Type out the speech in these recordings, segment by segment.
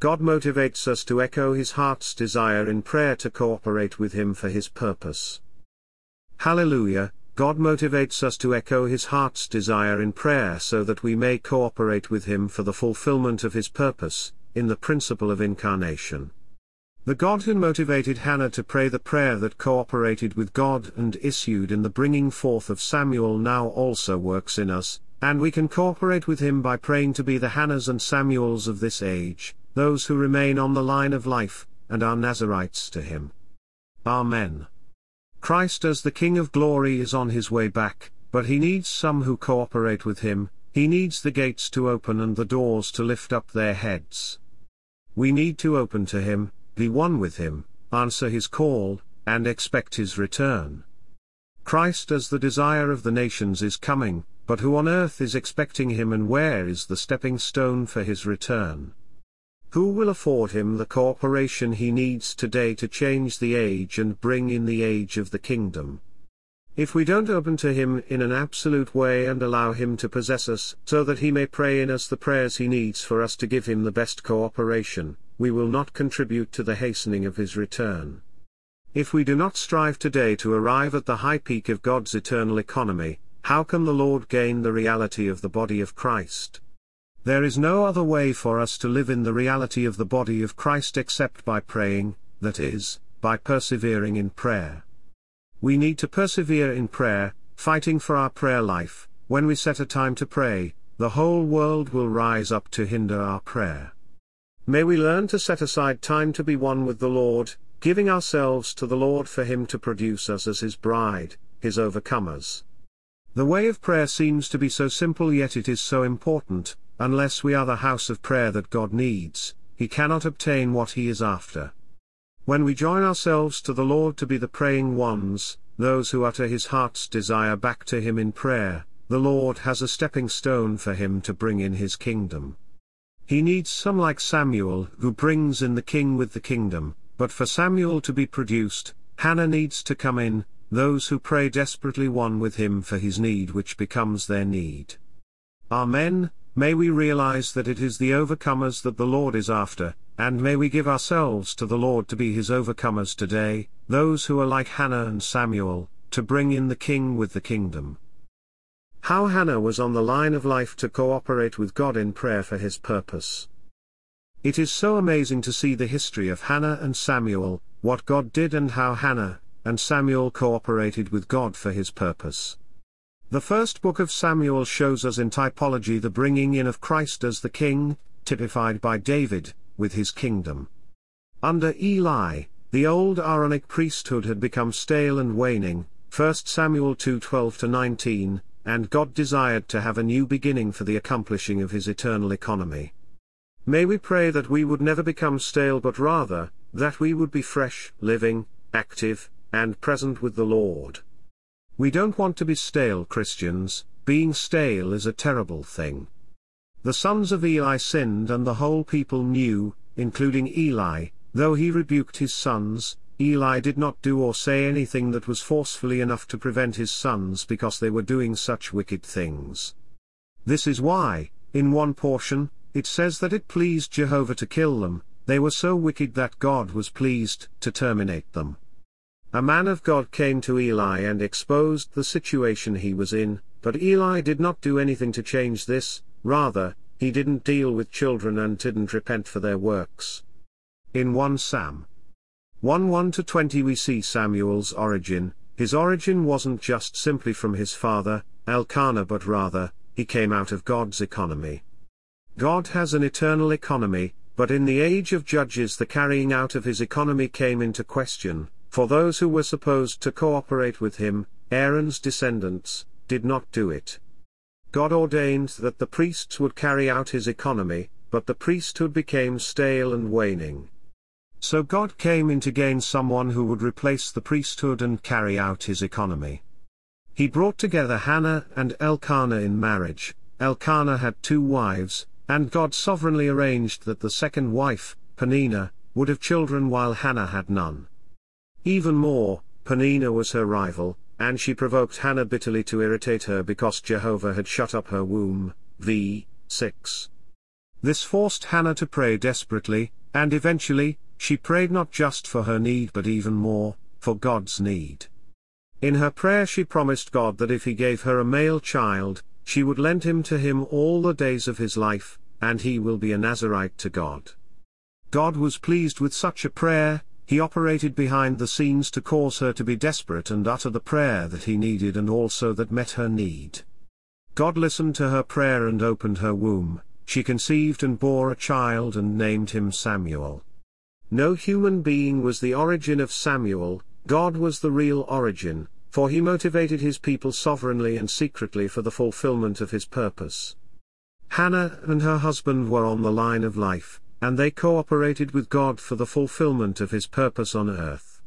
God motivates us to echo his heart's desire in prayer to cooperate with him for his purpose. Hallelujah, God motivates us to echo his heart's desire in prayer so that we may cooperate with him for the fulfillment of his purpose, in the principle of incarnation. The God who motivated Hannah to pray the prayer that cooperated with God and issued in the bringing forth of Samuel now also works in us, and we can cooperate with him by praying to be the Hannahs and Samuels of this age, those who remain on the line of life, and are Nazarites to him. Amen. Christ as the King of glory is on his way back, but he needs some who cooperate with him, he needs the gates to open and the doors to lift up their heads. We need to open to him, be one with him, answer his call, and expect his return. Christ as the desire of the nations is coming, but who on earth is expecting him and where is the stepping stone for his return? Who will afford him the cooperation he needs today to change the age and bring in the age of the kingdom? If we don't open to him in an absolute way and allow him to possess us, so that he may pray in us the prayers he needs for us to give him the best cooperation, we will not contribute to the hastening of his return. If we do not strive today to arrive at the high peak of God's eternal economy, how can the Lord gain the reality of the body of Christ? There is no other way for us to live in the reality of the body of Christ except by praying, that is, by persevering in prayer. We need to persevere in prayer, fighting for our prayer life. When we set a time to pray, the whole world will rise up to hinder our prayer. May we learn to set aside time to be one with the Lord, giving ourselves to the Lord for Him to produce us as His bride, His overcomers. The way of prayer seems to be so simple yet it is so important, Unless we are the house of prayer that God needs, he cannot obtain what he is after. When we join ourselves to the Lord to be the praying ones, those who utter his heart's desire back to him in prayer, the Lord has a stepping stone for him to bring in his kingdom. He needs some like Samuel who brings in the king with the kingdom, but for Samuel to be produced, Hannah needs to come in, those who pray desperately one with him for his need which becomes their need. Amen. May we realize that it is the overcomers that the Lord is after, and may we give ourselves to the Lord to be his overcomers today, those who are like Hannah and Samuel, to bring in the king with the kingdom. How Hannah was on the line of life to cooperate with God in prayer for his purpose. It is so amazing to see the history of Hannah and Samuel, what God did and how Hannah and Samuel cooperated with God for his purpose. The first book of Samuel shows us in typology the bringing in of Christ as the king, typified by David, with his kingdom. Under Eli, the old Aaronic priesthood had become stale and waning, 1 Samuel 2:12-19, and God desired to have a new beginning for the accomplishing of his eternal economy. May we pray that we would never become stale but rather, that we would be fresh, living, active, and present with the Lord. We don't want to be stale Christians, being stale is a terrible thing. The sons of Eli sinned and the whole people knew, including Eli, though he rebuked his sons, Eli did not do or say anything that was forcefully enough to prevent his sons because they were doing such wicked things. This is why, in one portion, it says that it pleased Jehovah to kill them, they were so wicked that God was pleased to terminate them. A man of God came to Eli and exposed the situation he was in, but Eli did not do anything to change this, rather, he didn't deal with children and didn't repent for their works. In 1 Sam 1 1 to 20 we see Samuel's origin, his origin wasn't just simply from his father, Elkanah but rather, he came out of God's economy. God has an eternal economy, but in the age of judges the carrying out of his economy came into question, for those who were supposed to cooperate with him, Aaron's descendants, did not do it. God ordained that the priests would carry out his economy, but the priesthood became stale and waning. So God came in to gain someone who would replace the priesthood and carry out his economy. He brought together Hannah and Elkanah in marriage. Elkanah had two wives, and God sovereignly arranged that the second wife, Peninnah, would have children while Hannah had none. Even more, Peninnah was her rival, and she provoked Hannah bitterly to irritate her because Jehovah had shut up her womb. V. 6. This forced Hannah to pray desperately, and eventually, she prayed not just for her need but even more, for God's need. In her prayer she promised God that if he gave her a male child, she would lend him to him all the days of his life, and he will be a Nazarite to God. God was pleased with such a prayer, he operated behind the scenes to cause her to be desperate and utter the prayer that he needed and also that met her need. God listened to her prayer and opened her womb, she conceived and bore a child and named him Samuel. No human being was the origin of Samuel, God was the real origin, for he motivated his people sovereignly and secretly for the fulfillment of his purpose. Hannah and her husband were on the line of life, and they cooperated with God for the fulfillment of his purpose on earth.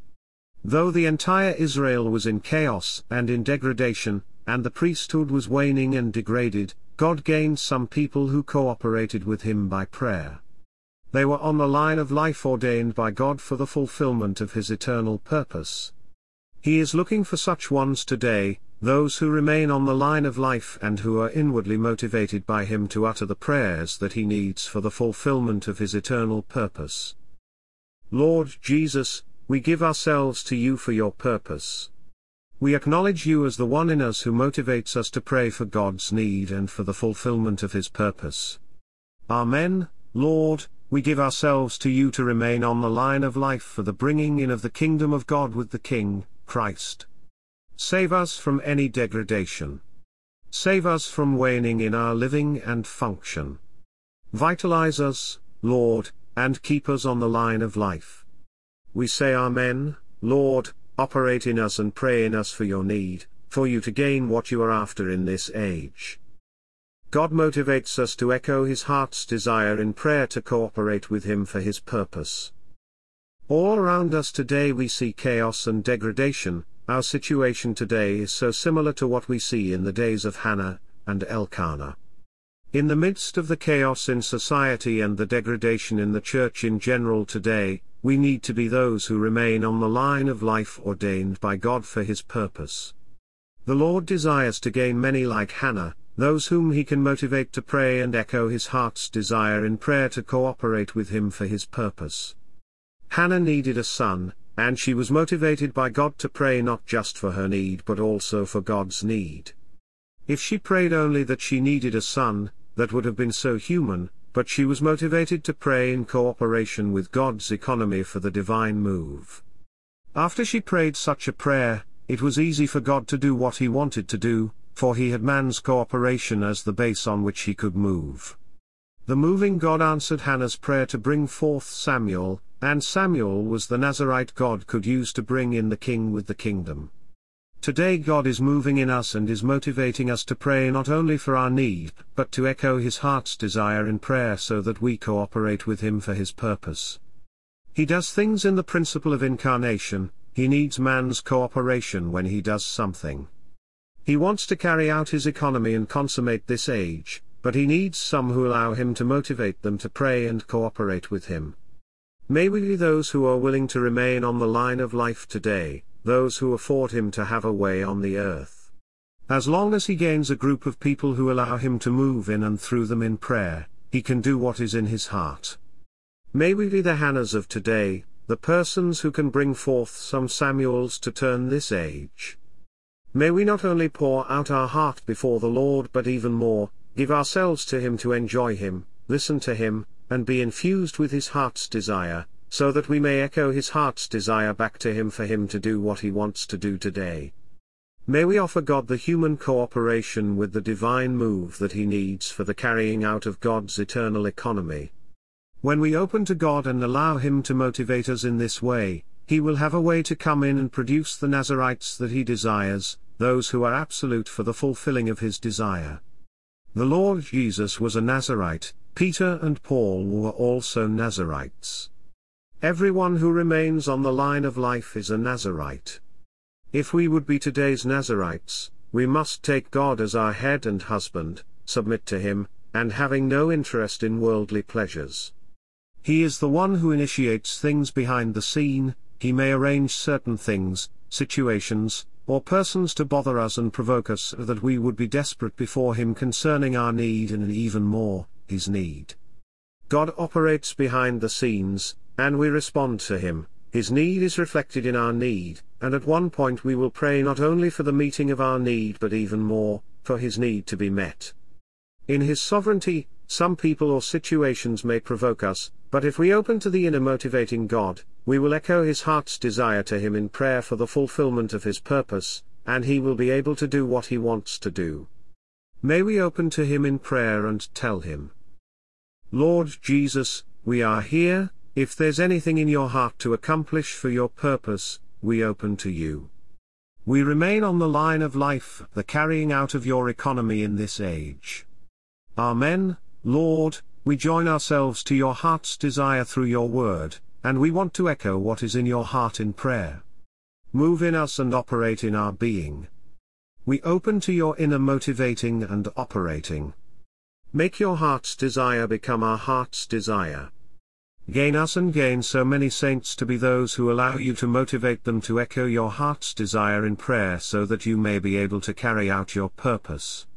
Though the entire Israel was in chaos and in degradation, and the priesthood was waning and degraded, God gained some people who cooperated with him by prayer. They were on the line of life ordained by God for the fulfillment of his eternal purpose. He is looking for such ones today, those who remain on the line of life and who are inwardly motivated by him to utter the prayers that he needs for the fulfillment of his eternal purpose. Lord Jesus, we give ourselves to you for your purpose. We acknowledge you as the one in us who motivates us to pray for God's need and for the fulfillment of His purpose. Amen, Lord, we give ourselves to you to remain on the line of life for the bringing in of the kingdom of God with the King, Christ. Save us from any degradation. Save us from waning in our living and function. Vitalize us, Lord, and keep us on the line of life. We say Amen, Lord, operate in us and pray in us for your need, for you to gain what you are after in this age. God motivates us to echo his heart's desire in prayer to cooperate with him for his purpose. All around us today we see chaos and degradation, our situation today is so similar to what we see in the days of Hannah and Elkanah. In the midst of the chaos in society and the degradation in the church in general today, we need to be those who remain on the line of life ordained by God for His purpose. The Lord desires to gain many like Hannah, those whom He can motivate to pray and echo His heart's desire in prayer to cooperate with Him for His purpose. Hannah needed a son, and she was motivated by God to pray not just for her need but also for God's need. If she prayed only that she needed a son, that would have been so human, but she was motivated to pray in cooperation with God's economy for the divine move. After she prayed such a prayer, it was easy for God to do what he wanted to do, for he had man's cooperation as the base on which he could move. The moving God answered Hannah's prayer to bring forth Samuel, and Samuel was the Nazarite God could use to bring in the king with the kingdom. Today God is moving in us and is motivating us to pray not only for our need, but to echo His heart's desire in prayer so that we cooperate with Him for His purpose. He does things in the principle of incarnation, He needs man's cooperation when He does something. He wants to carry out His economy and consummate this age, but He needs some who allow Him to motivate them to pray and cooperate with Him. May we be those who are willing to remain on the line of life today, those who afford him to have a way on the earth. As long as he gains a group of people who allow him to move in and through them in prayer, he can do what is in his heart. May we be the Hannahs of today, the persons who can bring forth some Samuels to turn this age. May we not only pour out our heart before the Lord but even more, give ourselves to Him to enjoy Him, listen to Him, and be infused with His heart's desire, so that we may echo his heart's desire back to him for him to do what he wants to do today. May we offer God the human cooperation with the divine move that he needs for the carrying out of God's eternal economy. When we open to God and allow him to motivate us in this way, he will have a way to come in and produce the Nazarites that he desires, those who are absolute for the fulfilling of his desire. The Lord Jesus was a Nazarite, Peter and Paul were also Nazarites. Everyone who remains on the line of life is a Nazarite. If we would be today's Nazarites, we must take God as our head and husband, submit to Him, and having no interest in worldly pleasures. He is the one who initiates things behind the scene, He may arrange certain things, situations, or persons to bother us and provoke us that we would be desperate before Him concerning our need and even more, His need. God operates behind the scenes, and we respond to Him. His need is reflected in our need, and at one point we will pray not only for the meeting of our need but even more, for His need to be met. In His sovereignty, some people or situations may provoke us, but if we open to the inner motivating God, we will echo His heart's desire to Him in prayer for the fulfillment of His purpose, and He will be able to do what He wants to do. May we open to Him in prayer and tell Him, Lord Jesus, we are here, if there's anything in your heart to accomplish for your purpose, we open to you. We remain on the line of life, the carrying out of your economy in this age. Amen, Lord, we join ourselves to your heart's desire through your word, and we want to echo what is in your heart in prayer. Move in us and operate in our being. We open to your inner motivating and operating. Make your heart's desire become our heart's desire. Gain us and gain so many saints to be those who allow you to motivate them to echo your heart's desire in prayer so that you may be able to carry out your purpose.